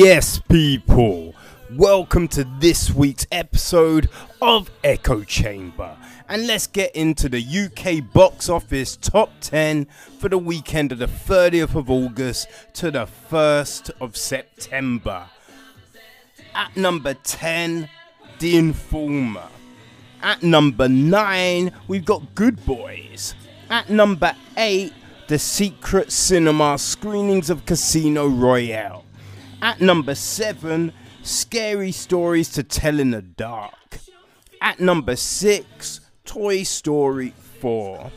Yes, people. Welcome to this week's episode of Echo Chamber. And let's get into the UK box office top 10 for the weekend of the 30th of August to the 1st of September. At number 10, The Informer. At number 9, we've got Good Boys. At number 8, The Secret Cinema screenings of Casino Royale. At number 7, Scary Stories to Tell in the Dark. At number 6, Toy Story 4.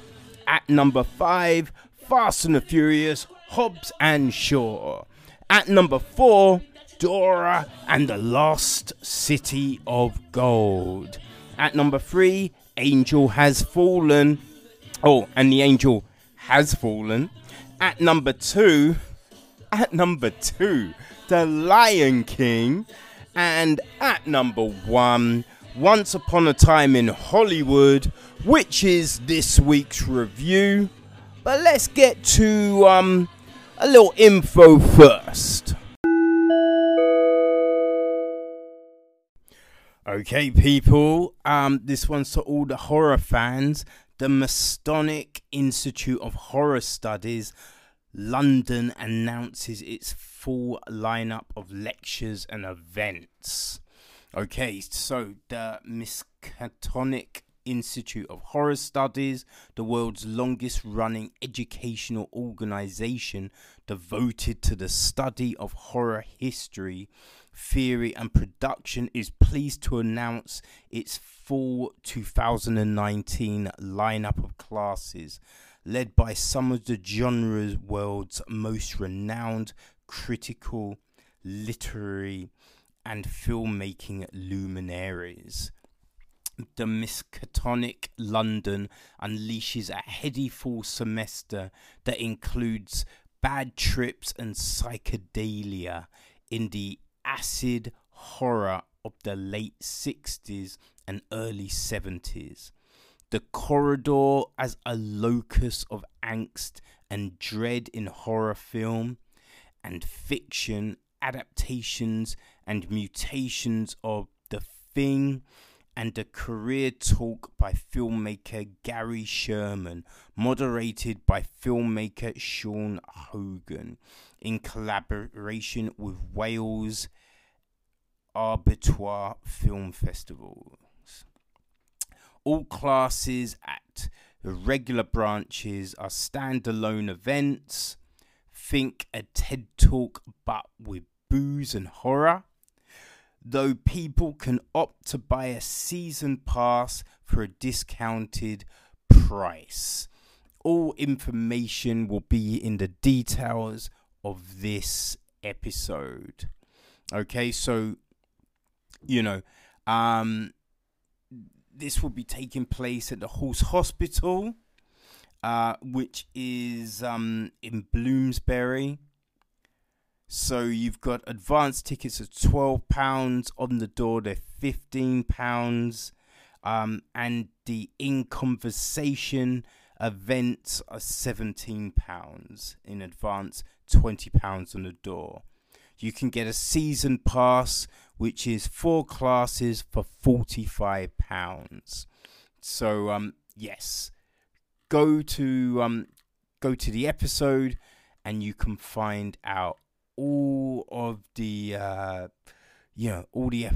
At number 5, Fast and the Furious, Hobbs and Shaw. At number 4, Dora and the Lost City of Gold. At number 3, Angel Has Fallen. Oh, and the angel has fallen. At number 2, at number 2, The Lion King. And at number 1, Once Upon a Time in Hollywood, which is this week's review. But let's get to um, a little info first. Okay, people, um, this one's to all the horror fans. The Masonic Institute of Horror Studies London announces its full lineup of lectures and events. Okay, so the Miskatonic Institute of Horror Studies, the world's longest running educational organization devoted to the study of horror history, theory, and production, is pleased to announce its full 2019 lineup of classes, led by some of the genre's world's most renowned critical, literary, and filmmaking luminaries the Miskatonic London unleashes a heady fall semester that includes bad trips and psychedelia in the acid horror of the late 60s and early 70s. The corridor as a locus of angst and dread in horror film and fiction adaptations and mutations of The Thing and a career talk by filmmaker Gary Sherman, moderated by filmmaker Sean Hogan, in collaboration with Wales Abertoir Film Festivals. All classes at the regular branches are standalone events. Think a TED Talk, but with booze and horror though people can opt to buy a season pass for a discounted price. All information will be in the details of this episode. Okay, so you know, um, this will be taking place at the Horse Hospital, uh, which is um, in Bloomsbury. So you've got advanced tickets of twelve pounds on the door. They're fifteen pounds, um, and the in conversation events are seventeen pounds in advance. Twenty pounds on the door. You can get a season pass, which is four classes for forty five pounds. So um, yes, go to um, go to the episode, and you can find out all of the uh, you know all the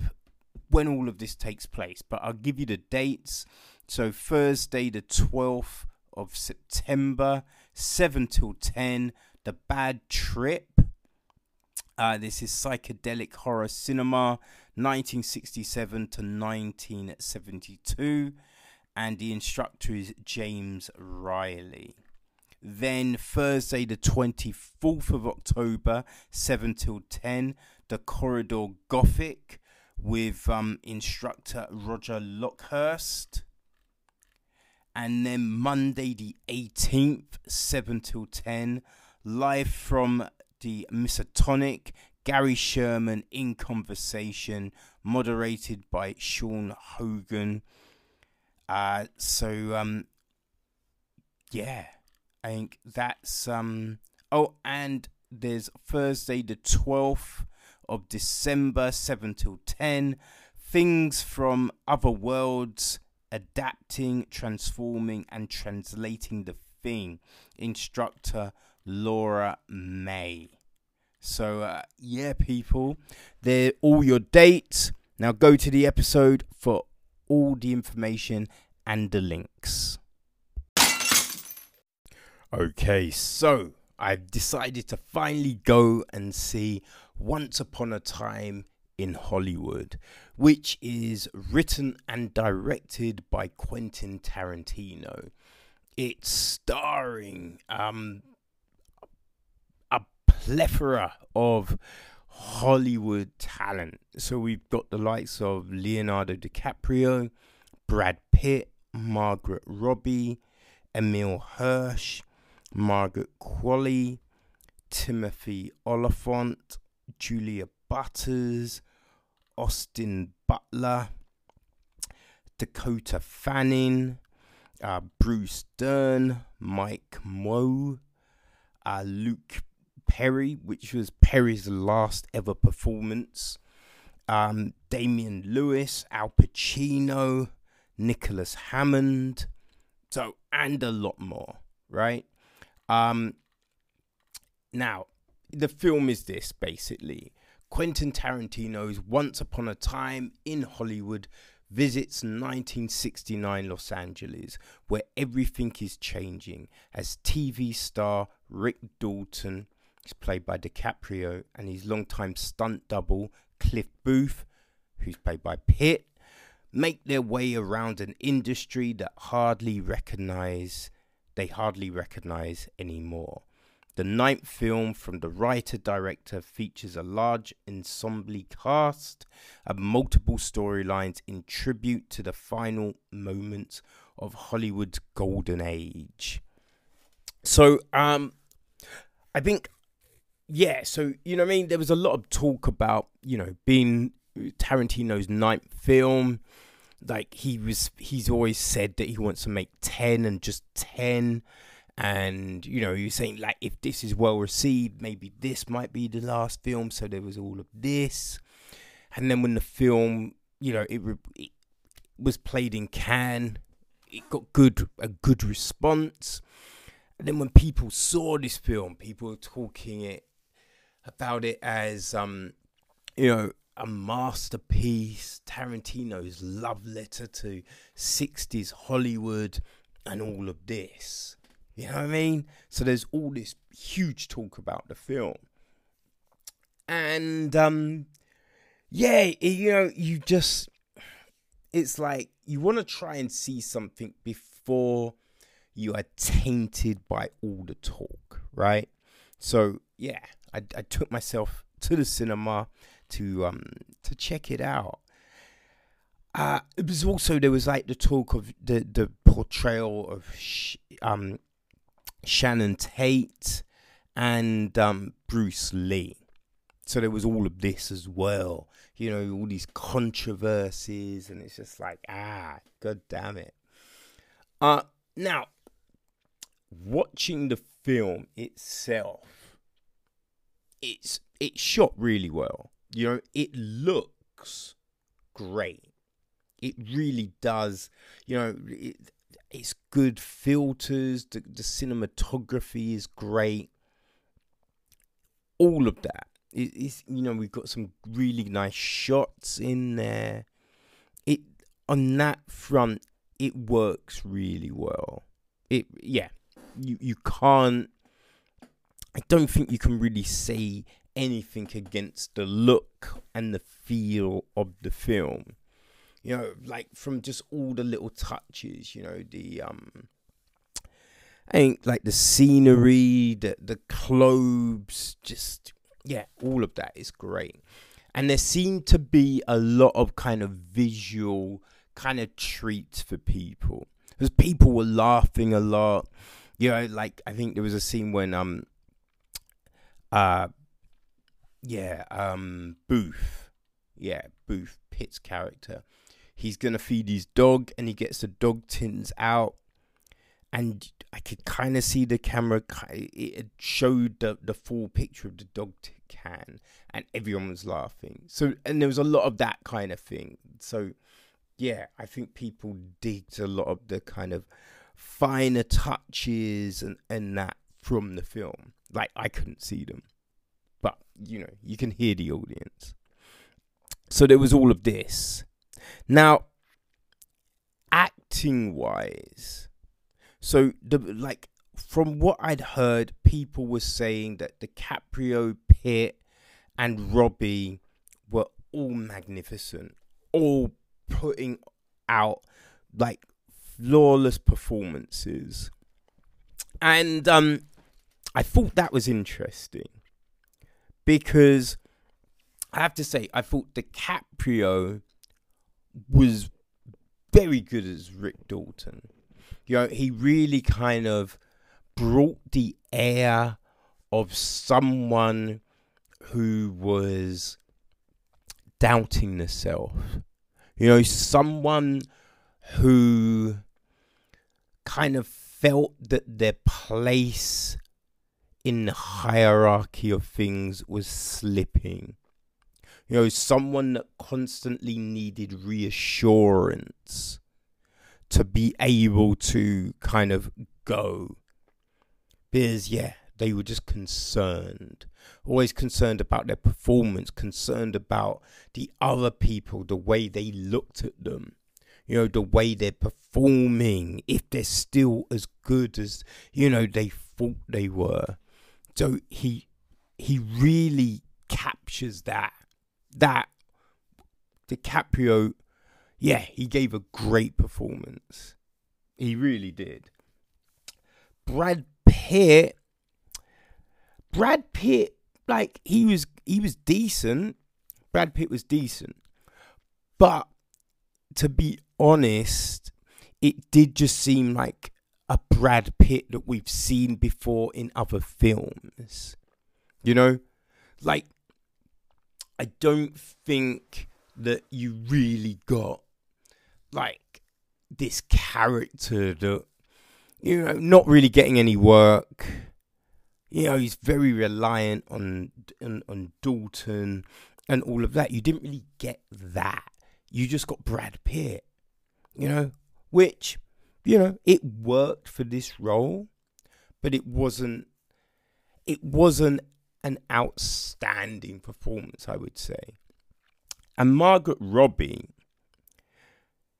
when all of this takes place. But I'll give you the dates. So Thursday, the twelfth of September, seven till ten. The Bad Trip. Uh, this is psychedelic horror cinema, 1967 to 1972, and the instructor is James Riley. Then Thursday, the 24th of October, 7 till 10, the Corridor Gothic with um, instructor Roger Luckhurst. And then Monday, the 18th, 7 till 10, live from the Miskatonic, Gary Sherman in conversation, moderated by Sean Hogan. Uh, so, um, yeah I think that's um oh and there's Thursday the 12th of December, 7 till 10. Things from other worlds, adapting, transforming, and translating the thing. Instructor Laura May. So, uh, yeah, people, they're all your dates. Now go to the episode for all the information and the links. Okay, so I've decided to finally go and see Once Upon a Time in Hollywood, which is written and directed by Quentin Tarantino. It's starring um, plethora of Hollywood talent. So we've got the likes of Leonardo DiCaprio, Brad Pitt, Margot Robbie, Emile Hirsch, Margaret Qualley, Timothy Olyphant, Julia Butters, Austin Butler, Dakota Fanning, uh, Bruce Dern, Mike Moh, uh, Luke Perry, which was Perry's last ever performance, um, Damian Lewis, Al Pacino, Nicholas Hammond, so and a lot more, right? Um, now, the film is this basically. Quentin Tarantino's Once Upon a Time in Hollywood visits 1969 Los Angeles, where everything is changing as TV star Rick Dalton played by DiCaprio and his longtime stunt double Cliff Booth, who's played by Pitt, make their way around an industry that hardly recognize they hardly recognize anymore. The ninth film from the writer director features a large ensemble cast and multiple storylines in tribute to the final moments of Hollywood's golden age. So, um, I think, yeah, so, you know I mean? There was a lot of talk about, you know, being Tarantino's ninth film. Like he was he's always said that he wants to make 10 and just 10 and you know he was saying like if this is well received maybe this might be the last film. So there was all of this. And then when the film you know it, it was played in Cannes it got good a good response. And then when people saw this film people were talking it about it as um you know a masterpiece, Tarantino's love letter to 60s Hollywood, and all of this. You know what I mean? So there's all this huge talk about the film. And um yeah, it, you know, you just it's like you want to try and see something before you are tainted by all the talk, right? So yeah, I, I took myself to the cinema to um to check it out. Uh, it was also there was like the talk of the the portrayal of sh- um Sharon Tate and um Bruce Lee. So there was all of this as well. You know, all these controversies, and it's just like, ah, god damn it. Uh now watching the film itself, it's it's shot really well. You know, it looks great. It really does. You know, it, it's good filters. The, the cinematography is great. All of that. It, it's you know we've got some really nice shots in there. It on that front, it works really well. It yeah, you you can't. I don't think you can really say anything against the look and the feel of the film. You know, like from just all the little touches, you know, the um I think like the scenery, the the clothes, just yeah, all of that is great. And there seemed to be a lot of kind of visual kind of treats for people. Because people were laughing a lot. You know, like I think there was a scene when um uh yeah, um, Booth. Yeah, Booth, Pitt's character. He's gonna feed his dog, and he gets the dog tins out, and I could kind of see the camera. It showed the the full picture of the dog can, and everyone was laughing. So, and there was a lot of that kind of thing. So, yeah, I think people digged a lot of the kind of finer touches and and that from the film. Like I couldn't see them, but you know, you can hear the audience. So there was all of this. Now, acting wise, so the like from what I'd heard, people were saying that DiCaprio, Pitt, and Robbie were all magnificent, all putting out like flawless performances. And um I thought that was interesting because I have to say I thought DiCaprio was very good as Rick Dalton. You know, he really kind of brought the air of someone who was doubting the self. You know, someone who kind of felt that their place in the hierarchy of things was slipping. You know, someone that constantly needed reassurance to be able to kind of go. Because, yeah, they were just concerned. Always concerned about their performance, concerned about the other people, the way they looked at them, you know, the way they're performing, if they're still as good as, you know, they thought they were. So he he really captures that. That DiCaprio, yeah, he gave a great performance. He really did. Brad Pitt Brad Pitt, like he was he was decent. Brad Pitt was decent. But to be honest, it did just seem like a Brad Pitt that we've seen before in other films. You know? Like I don't think that you really got like this character that you know not really getting any work you know, he's very reliant on, on on Dalton and all of that. You didn't really get that. You just got Brad Pitt, you know, which you know it worked for this role, but it wasn't. It wasn't an outstanding performance, I would say. And Margot Robbie,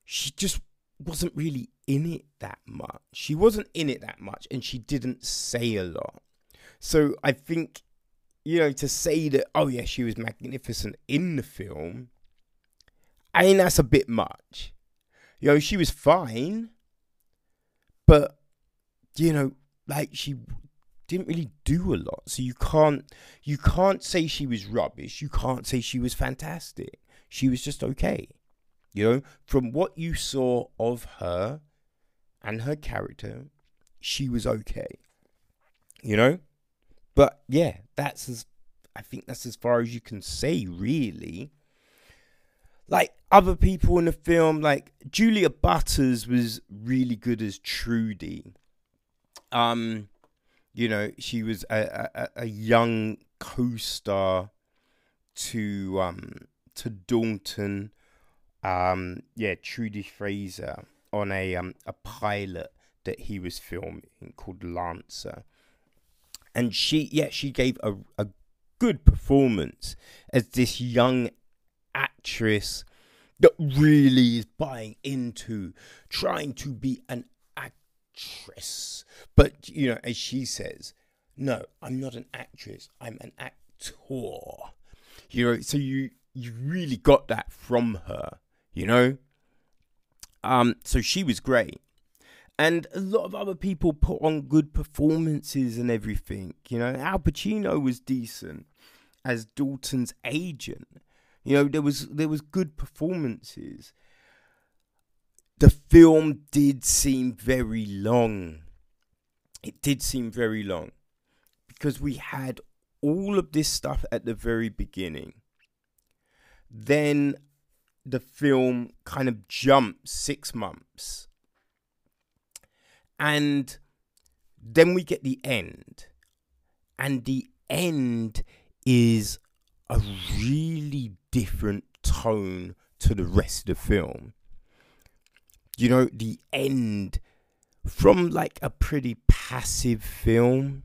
she just wasn't really in it that much. She wasn't in it that much, and she didn't say a lot. So I think, you know, to say that, oh, yeah, she was magnificent in the film, I mean, that's a bit much. You know, she was fine, but, you know, like she didn't really do a lot. So you can't you can't say she was rubbish. You can't say she was fantastic. She was just okay. You know, from what you saw of her and her character, she was okay. You know? But yeah, that's as I think that's as far as you can say, really. Like other people in the film, like Julia Butters was really good as Trudy. Um, you know, she was a, a, a young co-star to um to Dalton. Um, yeah, Trudy Fraser on a um a pilot that he was filming called Lancer and she yeah she gave a, a good performance as this young actress that really is buying into trying to be an actress but you know as she says no i'm not an actress i'm an actor you know so you you really got that from her you know um so she was great and a lot of other people put on good performances and everything. You know, Al Pacino was decent as Dalton's agent. You know, there was there was good performances. The film did seem very long. It did seem very long because we had all of this stuff at the very beginning. Then the film kind of jumps six months And then we get the end. And the end is a really different tone to the rest of the film. You know, the end from like a pretty passive film,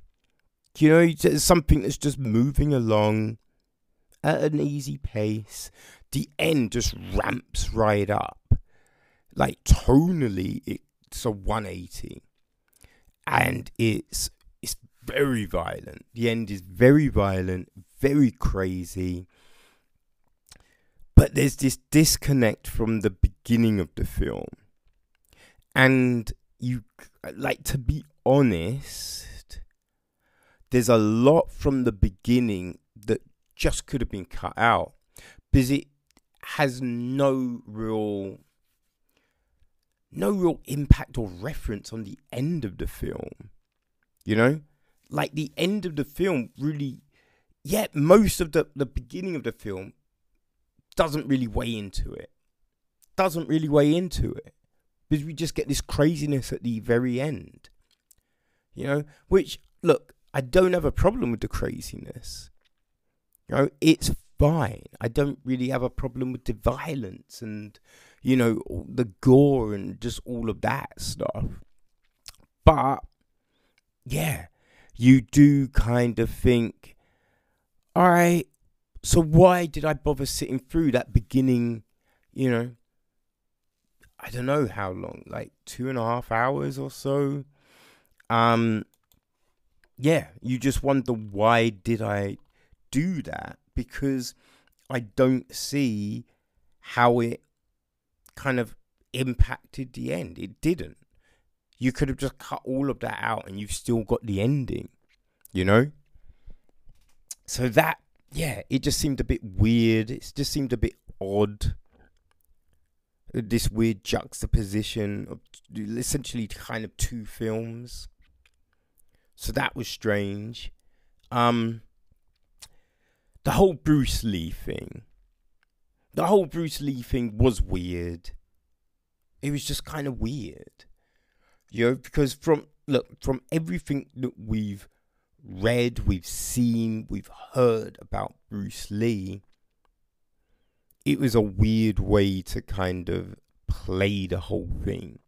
you know, something that's just moving along at an easy pace. The end just ramps right up. Like tonally, it's a 180. And it's it's very violent. The end is very violent, very crazy. But there's this disconnect from the beginning of the film. And you like to be honest, there's a lot from the beginning that just could have been cut out because it has no real no real impact or reference on the end of the film. You know? Like the end of the film really yeah, most of the the beginning of the film doesn't really weigh into it. Doesn't really weigh into it. Because we just get this craziness at the very end. You know, which look, I don't have a problem with the craziness. You know, it's fine. I don't really have a problem with the violence and you know the gore and just all of that stuff. But yeah, you do kind of think, right, so why did I bother sitting through that beginning, you know, I don't know how long, like two and a half hours or so. Um, yeah, you just wonder why did I do that? Because I don't see how it kind of impacted the end. It didn't. You could have just cut all of that out and you've still got the ending, you know? So that, yeah, it just seemed a bit weird. It just seemed a bit odd this weird juxtaposition of essentially kind of two films. So that was strange. Um, the whole Bruce Lee thing. The whole Bruce Lee thing was weird. It was just kind of weird. You know, because from look, from everything that we've read, we've seen, we've heard about Bruce Lee, it was a weird way to kind of play the whole thing.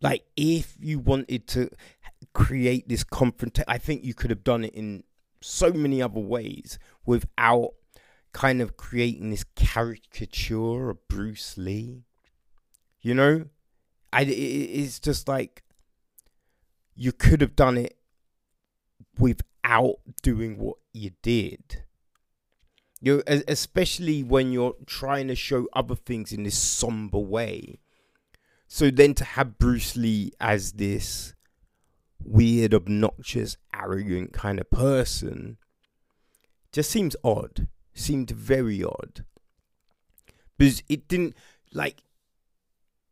Like, if you wanted to create this confrontation, I think you could have done it in so many other ways without kind of creating this caricature of Bruce Lee. You know, I it's just like you could have done it without doing what you did. You especially when you're trying to show other things in this somber way. So then to have Bruce Lee as this weird, obnoxious, arrogant kind of person just seems odd. Seemed very odd. Because it didn't like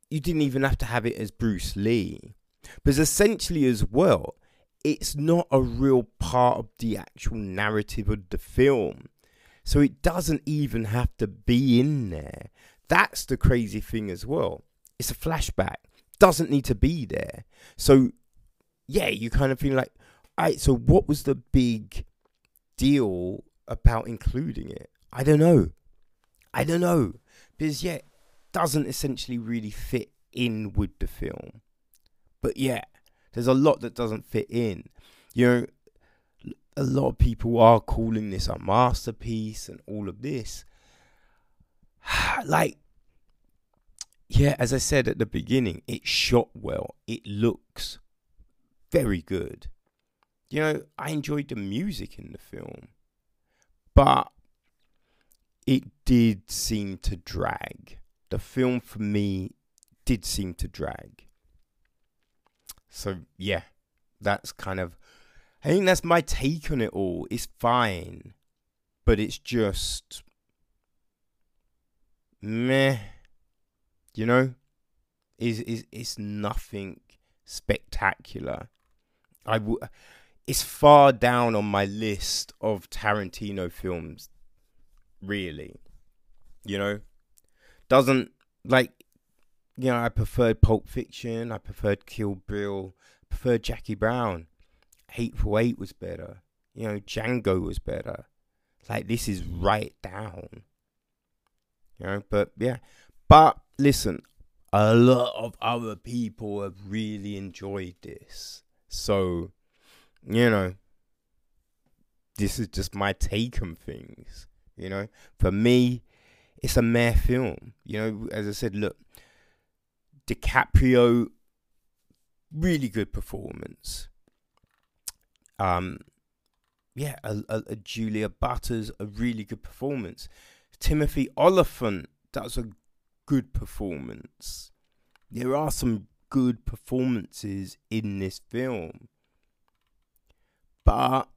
you didn't even have to have it as Bruce Lee. Because essentially as well, it's not a real part of the actual narrative of the film. So it doesn't even have to be in there. That's the crazy thing as well. It's a flashback. Doesn't need to be there. So yeah, you kind of feel like, all right, so what was the big deal about including it? I don't know. I don't know. Because yeah, doesn't essentially really fit in with the film. But yeah, there's a lot that doesn't fit in. You know, a lot of people are calling this a masterpiece and all of this. like, yeah, as I said at the beginning, it shot well. It looks very good. You know, I enjoyed the music in the film, but it did seem to drag. The film for me did seem to drag. So, yeah, that's kind of I think that's my take on it all. It's fine, but it's just meh. You know, is is it's nothing spectacular. I w- it's far down on my list of Tarantino films. Really, you know, doesn't like you know, I preferred Pulp Fiction, I preferred Kill Bill, I preferred Jackie Brown. Hateful Eight was better. You know, Django was better. Like this is right down. You know, but yeah. But listen, a lot of other people have really enjoyed this. So, you know, this is just my take on things. You know, for me, it's a mere film. You know, as I said, look, DiCaprio, really good performance. Um, yeah, a, a, a Julia Butters, a really good performance. Timothy Olyphant does a good performance. There are some good performances in this film. But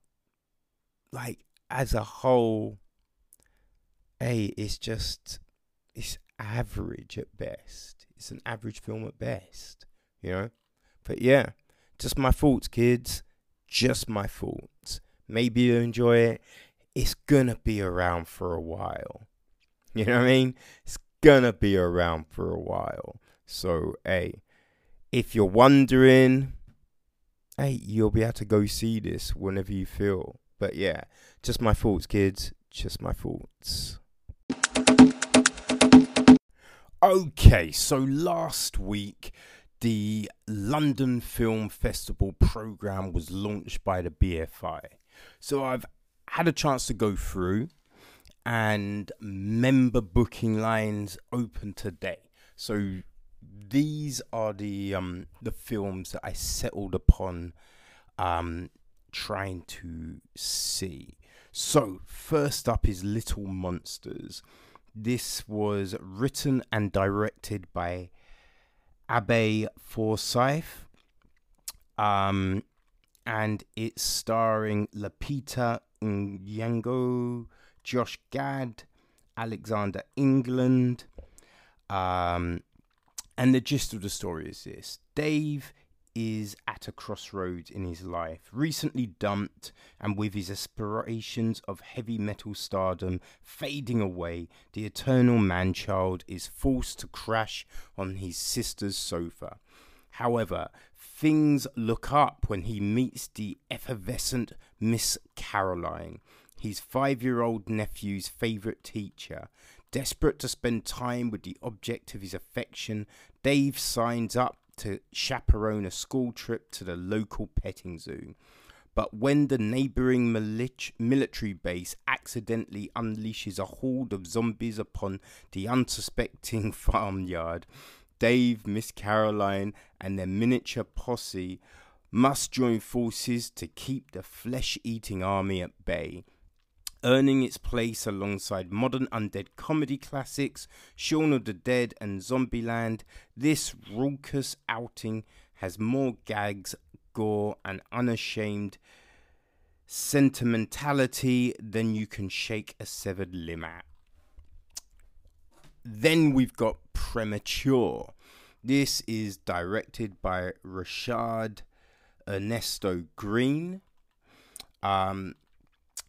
like as a whole, hey, it's just it's average at best. It's an average film at best, you know? But yeah, just my thoughts, kids. Just my thoughts. Maybe you enjoy it. It's gonna be around for a while. You know what I mean? It's gonna be around for a while. So, hey, if you're wondering, hey, you'll be able to go see this whenever you feel. But yeah, just my thoughts, kids. Just my thoughts. Okay, so last week the London Film Festival program was launched by the BFI. So I've had a chance to go through and member booking lines open today. So these are the um the films that I settled upon um trying to see. So, first up is Little Monsters. This was written and directed by Abe Forsythe. Um, and it's starring Lupita Nyong'o, Josh Gad, Alexander England. Um, and the gist of the story is this Dave is at a crossroads in his life, recently dumped, and with his aspirations of heavy metal stardom fading away, the eternal man child is forced to crash on his sister's sofa. However, things look up when he meets the effervescent Miss Caroline, his five year old nephew's favourite teacher. Desperate to spend time with the object of his affection, Dave signs up to chaperone a school trip to the local petting zoo. But when the neighboring military base accidentally unleashes a horde of zombies upon the unsuspecting farmyard, Dave, Miss Caroline, and their miniature posse must join forces to keep the flesh eating army at bay earning its place alongside modern undead comedy classics Shaun of the Dead and Zombieland, this raucous outing has more gags, gore, and unashamed sentimentality than you can shake a severed limb at. Then we've got Premature. This is directed by Rashad Ernesto Green. Um,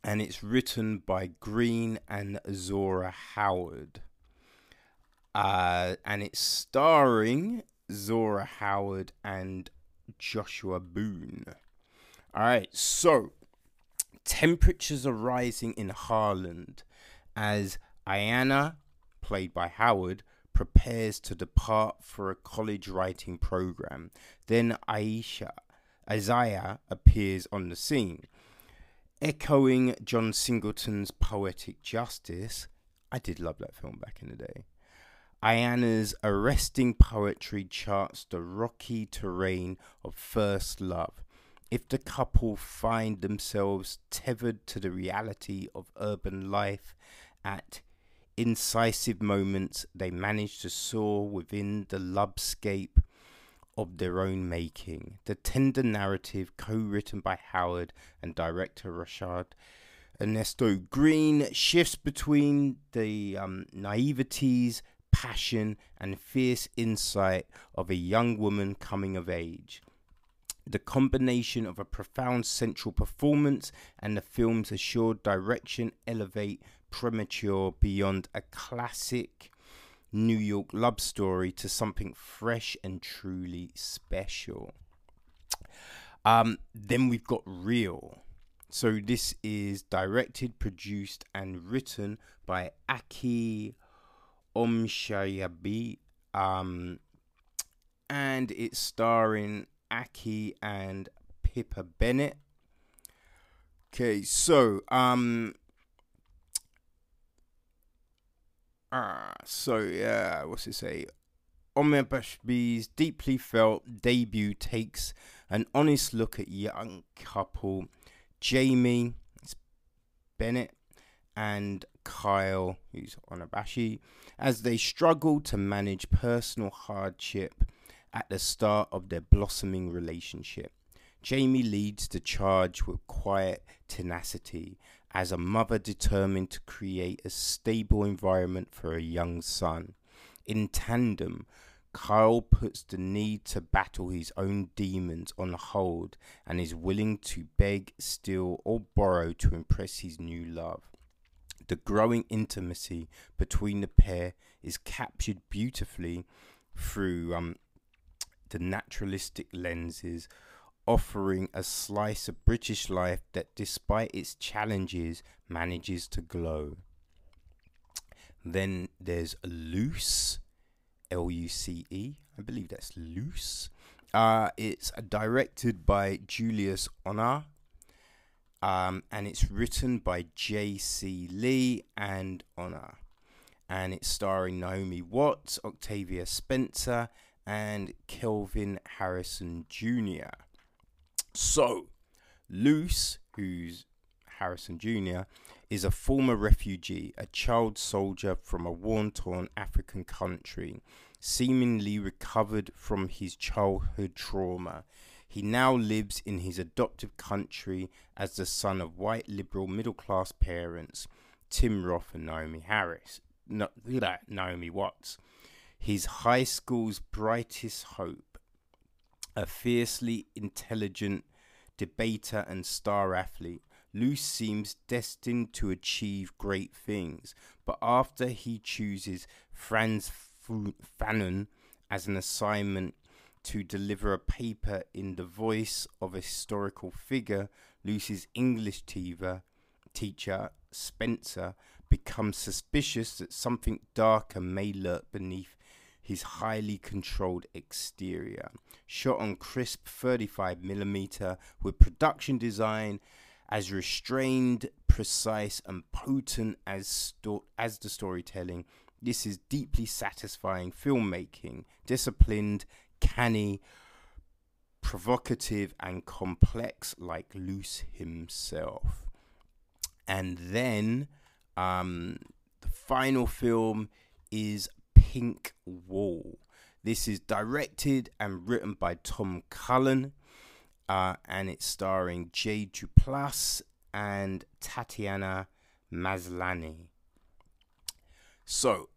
and it's written by Green and Zora Howard. Uh, and it's starring Zora Howard and Joshua Boone. All right, so temperatures are rising in Harlem as Ayana, played by Howard, prepares to depart for a college writing program. Then Aisha, Isaiah appears on the scene. Echoing John Singleton's poetic justice, I did love that film back in the day. Ayana's arresting poetry charts the rocky terrain of first love. If the couple find themselves tethered to the reality of urban life, at incisive moments they manage to soar within the lovescape of their own making. The tender narrative, co written by Howard and director Rashad Ernesto Green, shifts between the um, naiveties, passion, and fierce insight of a young woman coming of age. The combination of a profound central performance and the film's assured direction elevate Premature beyond a classic New York love story to something fresh and truly special. Um, then we've got Real. So this is directed, produced, and written by Aki Omoshaybi. Um, and it's starring Aki and Pippa Bennett. Okay, so um Ah, so yeah, what's it say? Omoshaybi's deeply felt debut takes an honest look at young couple Jamie Bennett and Kyle, who's Omoshaybi, as they struggle to manage personal hardship at the start of their blossoming relationship. Jamie leads the charge with quiet tenacity as a mother determined to create a stable environment for a young son. In tandem, Kyle puts the need to battle his own demons on hold and is willing to beg, steal, or borrow to impress his new love. The growing intimacy between the pair is captured beautifully through um, the naturalistic lenses offering a slice of British life that, despite its challenges, manages to glow. Then there's Loose, L U C E. I believe that's Loose. Uh, it's directed by Julius Onah. Um, and it's written by J.C. Lee and Onah. And it's starring Naomi Watts, Octavia Spencer, and Kelvin Harrison Jr. So, Luce, who's Harrison Jr., is a former refugee, a child soldier from a war torn African country, seemingly recovered from his childhood trauma. He now lives in his adoptive country as the son of white liberal middle class parents, Tim Roth and Naomi Harris. No, Naomi Watts. His high school's brightest hope a fiercely intelligent debater and star athlete, Luce seems destined to achieve great things, but after he chooses Frantz Fanon as an assignment to deliver a paper in the voice of a historical figure, Luce's English teacher, teacher Spencer becomes suspicious that something darker may lurk beneath his highly controlled exterior. Shot on crisp 35mm with production design as restrained, precise, and potent as, sto- as the storytelling. This is deeply satisfying filmmaking, disciplined, canny, provocative, and complex, like Luce himself. And then um, the final film is Pink Wall. This is directed and written by Tom Cullen, uh, and it's starring Jay Duplass and Tatiana Maslany. So,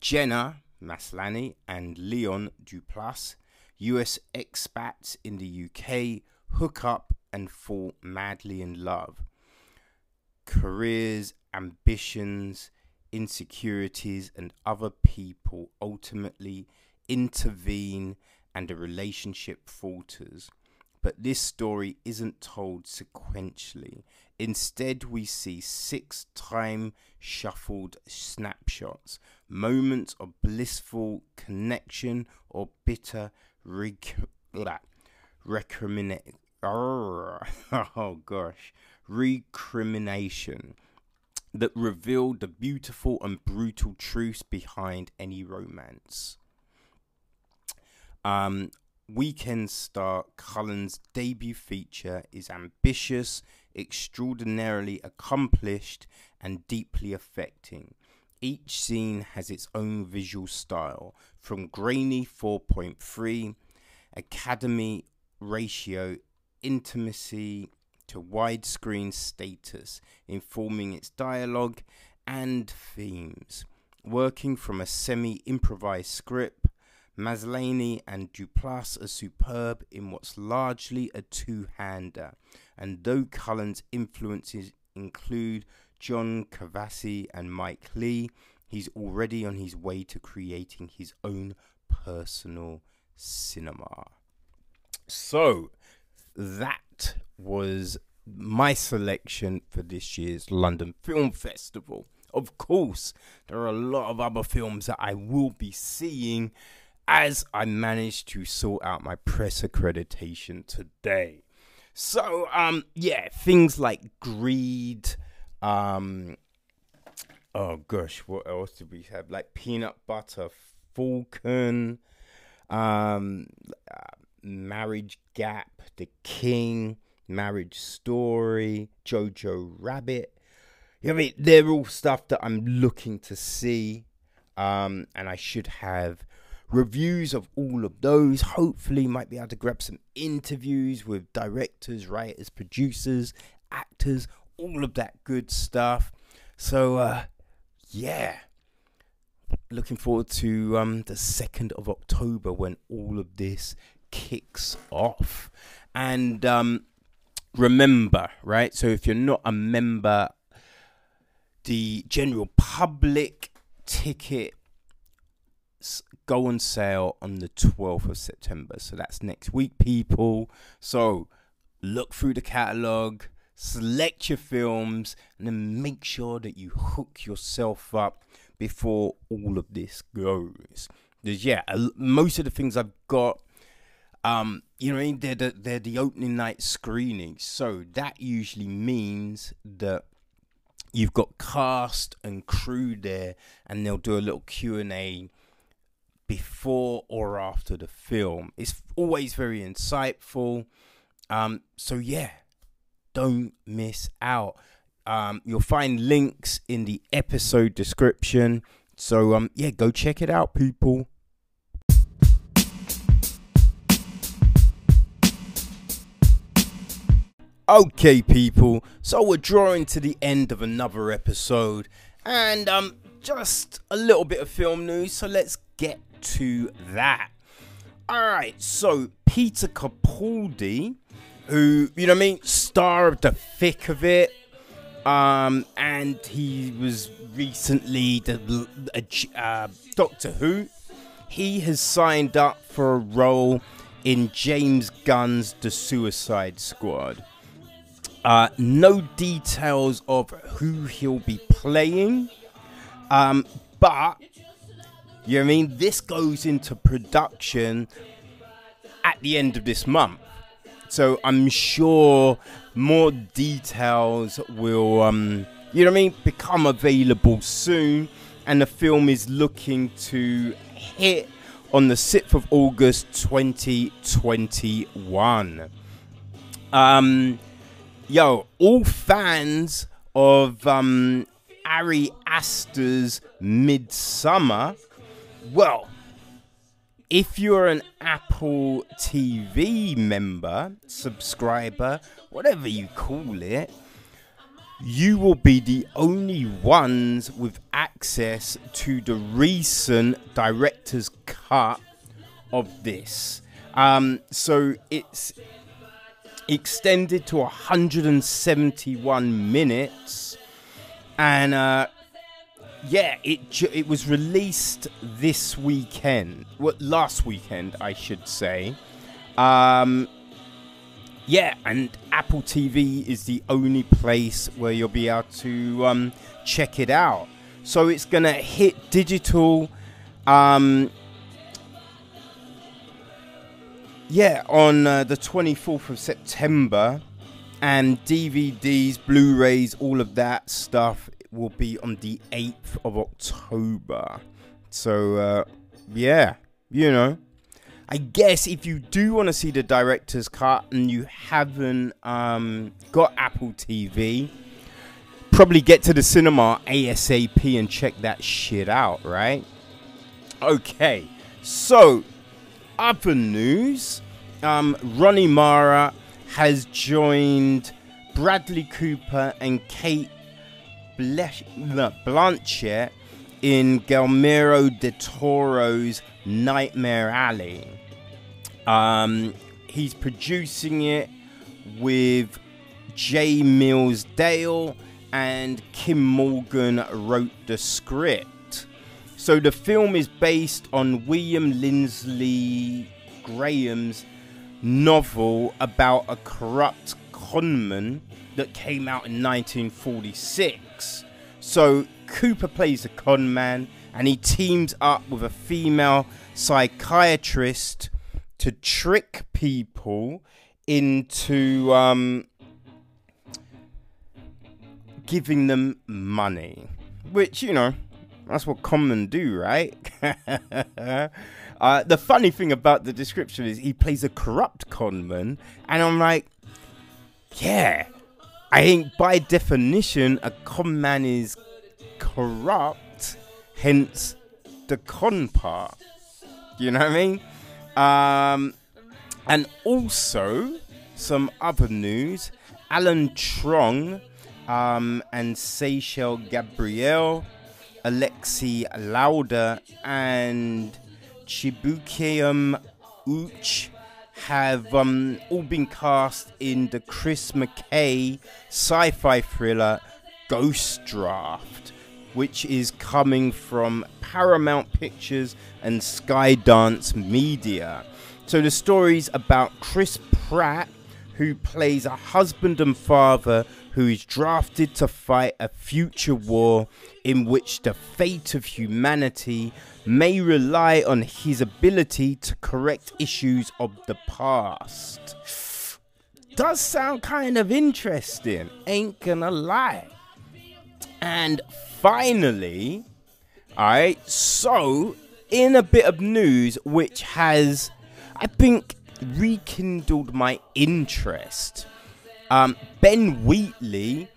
Jenna Maslany and Leon Duplass, US expats in the UK, hook up and fall madly in love. Careers, ambitions, insecurities, and other people ultimately intervene and a relationship falters. But this story isn't told sequentially. Instead, we see six time shuffled snapshots, moments of blissful connection or bitter rec- recrimination. Oh gosh, recrimination that reveal the beautiful and brutal truths behind any romance. Um, Weekend star Cullen's debut feature is ambitious, extraordinarily accomplished, and deeply affecting. Each scene has its own visual style, from grainy 4.3, Academy ratio, intimacy, to widescreen status, informing its dialogue and themes. Working from a semi improvised script, Maslany and Duplass are superb in what's largely a two hander, and though Cullen's influences include John Cassavetes and Mike Leigh, he's already on his way to creating his own personal cinema. So that was my selection for this year's London Film Festival. Of course, there are a lot of other films that I will be seeing as I manage to sort out my press accreditation today. So, um, yeah, things like Greed, um, oh gosh, what else did we have? Like Peanut Butter Falcon, um, Marriage Gap, The King, Marriage Story, Jojo Rabbit. You know I mean? They're all stuff that I'm looking to see. Um, and I should have reviews of all of those. Hopefully, might be able to grab some interviews with directors, writers, producers, actors, all of that good stuff. So, uh, yeah, looking forward to um, the 2nd of October when all of this kicks off. And um, remember, right? So if you're not a member, the general public ticket go on sale on the 12th of September. So that's next week, people. So look through the catalogue, select your films, and then make sure that you hook yourself up before all of this goes. Because yeah, most of the things I've got, um, you know, they're the, they're the opening night screening, so that usually means that you've got cast and crew there, and they'll do a little Q and A before or after the film. It's always very insightful. Um, so yeah, don't miss out. Um, you'll find links in the episode description. So um, yeah, go check it out, people. Okay, people. So we're drawing to the end of another episode, and um, just a little bit of film news. So let's get to that. All right. So Peter Capaldi, who you know, I mean, star of the thick of it, um, and he was recently the uh, Doctor Who. He has signed up for a role in James Gunn's The Suicide Squad. Uh, no details of who he'll be playing, um, but you know I mean. This goes into production at the end of this month. So I'm sure more details will, um, you know what I mean, become available soon. And the film is looking to hit on the 6th of August 2021. Um, yo, all fans of um, Ari Aster's Midsommar, well, if you're an Apple TV member, subscriber, whatever you call it, you will be the only ones with access to the recent director's cut of this. Um, so it's extended to 171 minutes, and uh, yeah, it it was released this weekend. Well, last weekend, I should say. Um, yeah, and Apple TV is the only place where you'll be able to um, check it out. So it's gonna hit digital. Um, yeah, on uh, the 24th of September, and DVDs, Blu-rays, all of that stuff will be on the 8th of October. So, uh, yeah, you know. I guess if you do want to see the director's cut and you haven't um, got Apple TV, probably get to the cinema ASAP and check that shit out, right? Okay, so other news um, Rooney Mara has joined Bradley Cooper and Cate Blanchett in Guillermo del Toro's Nightmare Alley. Um, he's producing it with J. Miles Dale and Kim Morgan wrote the script. So the film is based on William Lindsay Gresham's novel about a corrupt conman that came out in 1946. So Cooper plays a conman and he teams up with a female psychiatrist to trick people into um, giving them money, which you know that's what conmen do, right? uh, the funny thing about the description is he plays a corrupt conman, and I'm like, yeah, I think by definition a conman is corrupt, hence the con part. You know what I mean? Um, and also some other news: Alan Trong um, and Seychelles Gabriel, Alexis Louder, and Chibuikem Uche have um, all been cast in the Chris McKay sci fi thriller Ghost Draft, which is coming from Paramount Pictures and Skydance Media. So the story's about Chris Pratt, who plays a husband and father who is drafted to fight a future war in which the fate of humanity may rely on his ability to correct issues of the past. Does sound kind of interesting, ain't gonna lie. And finally, alright, so in a bit of news which has, I think, rekindled my interest. Um, ben Wheatley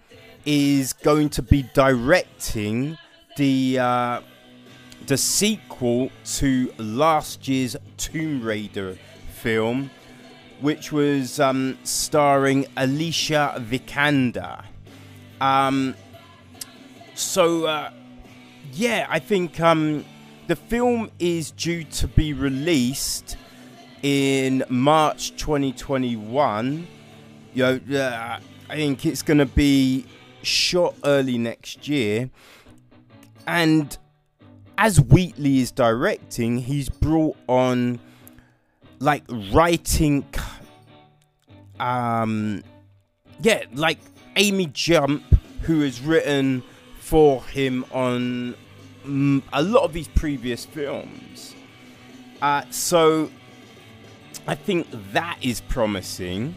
is going to be directing the uh, the sequel to last year's Tomb Raider film, which was um, starring Alicia Vikander. Um, so, uh, yeah, I think um, the film is due to be released in March 2021. You uh, I think it's going to be shot early next year. And as Wheatley is directing, he's brought on like writing um yeah, like Amy Jump who has written for him on mm, a lot of his previous films. Uh, so I think that is promising.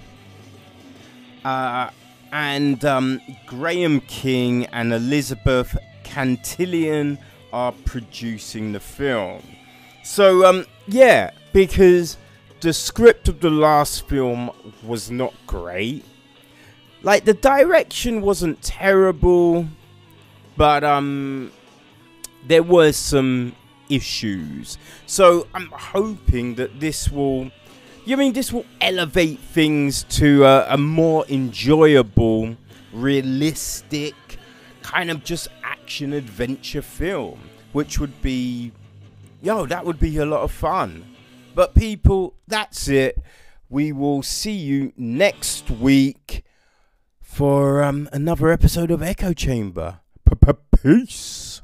Uh, and um, Graham King and Elizabeth Cantillon are producing the film. So, um, yeah, because the script of the last film was not great. Like, the direction wasn't terrible, but, um, there were some issues. So, I'm hoping that this will you mean this will elevate things to a, more enjoyable, realistic, kind of just action adventure film, which would be, yo, that would be a lot of fun. But people, that's it. We will see you next week for um, another episode of Echo Chamber. Peace.